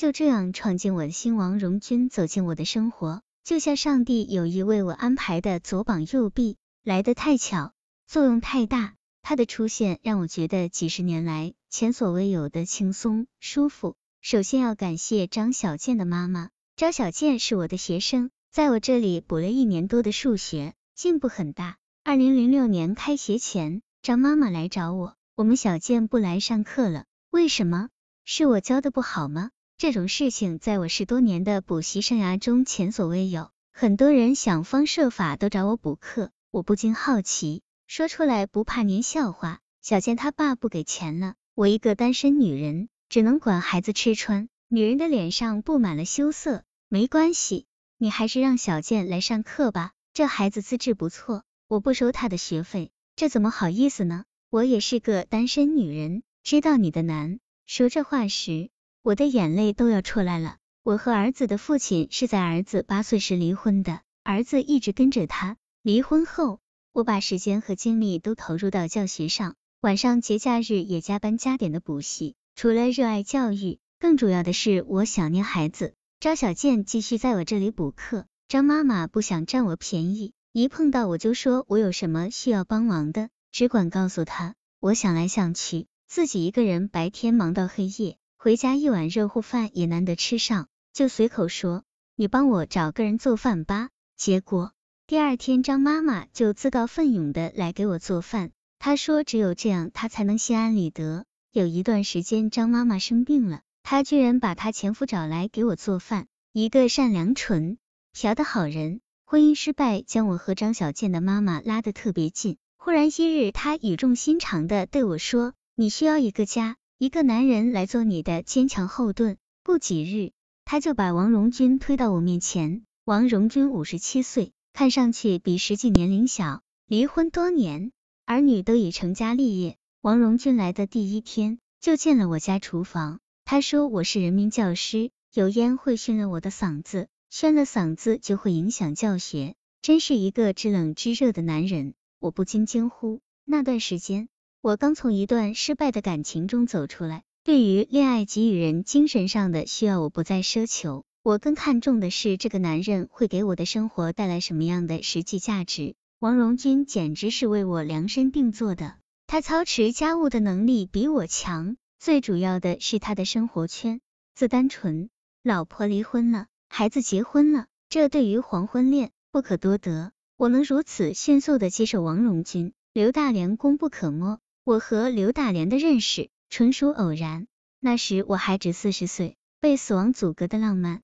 就这样闯进我的心。王荣军走进我的生活，就像上帝有意为我安排的左膀右臂，来得太巧，作用太大。他的出现让我觉得几十年来前所未有的轻松舒服。首先要感谢张小健的妈妈，张小健是我的学生，在我这里补了一年多的数学，进步很大。二零零六年开学前，张妈妈来找我。我们小健不来上课了，为什么？是我教的不好吗？这种事情在我十多年的补习生涯中前所未有，很多人想方设法都找我补课，我不禁好奇，说出来不怕您笑话。小健他爸不给钱了，我一个单身女人，只能管孩子吃穿。女人的脸上布满了羞涩，没关系，你还是让小健来上课吧，这孩子资质不错，我不收他的学费，这怎么好意思呢？我也是个单身女人，知道你的难。说这话时，我的眼泪都要出来了。我和儿子的父亲是在儿子八岁时离婚的，儿子一直跟着他。离婚后，我把时间和精力都投入到教学上，晚上节假日也加班加点的补习。除了热爱教育，更主要的是我想念孩子。张小健继续在我这里补课，张妈妈不想占我便宜，一碰到我就说我有什么需要帮忙的。只管告诉他，我想来想去，自己一个人白天忙到黑夜，回家一碗热乎饭也难得吃上，就随口说，你帮我找个人做饭吧。结果第二天张妈妈就自告奋勇的来给我做饭，她说只有这样她才能心安理得。有一段时间张妈妈生病了，她居然把她前夫找来给我做饭，一个善良纯朴的好人。婚姻失败将我和张小健的妈妈拉得特别近。忽然一日，他语重心长的对我说：“你需要一个家，一个男人来做你的坚强后盾。”不几日，他就把王荣军推到我面前。王荣军五十七岁，看上去比实际年龄小，离婚多年，儿女都已成家立业。王荣军来的第一天，就进了我家厨房。他说：“我是人民教师，有烟会熏了我的嗓子，熏了嗓子就会影响教学。”真是一个知冷知热的男人。我不禁惊呼，那段时间，我刚从一段失败的感情中走出来，对于恋爱给予人精神上的需要，我不再奢求，我更看重的是这个男人会给我的生活带来什么样的实际价值。王荣军简直是为我量身定做的，他操持家务的能力比我强，最主要的是他的生活圈自单纯，老婆离婚了，孩子结婚了，这对于黄昏恋不可多得。我能如此迅速的接受王荣军、刘大良功不可没。我和刘大莲的认识纯属偶然，那时我还只四十岁，被死亡阻隔的浪漫。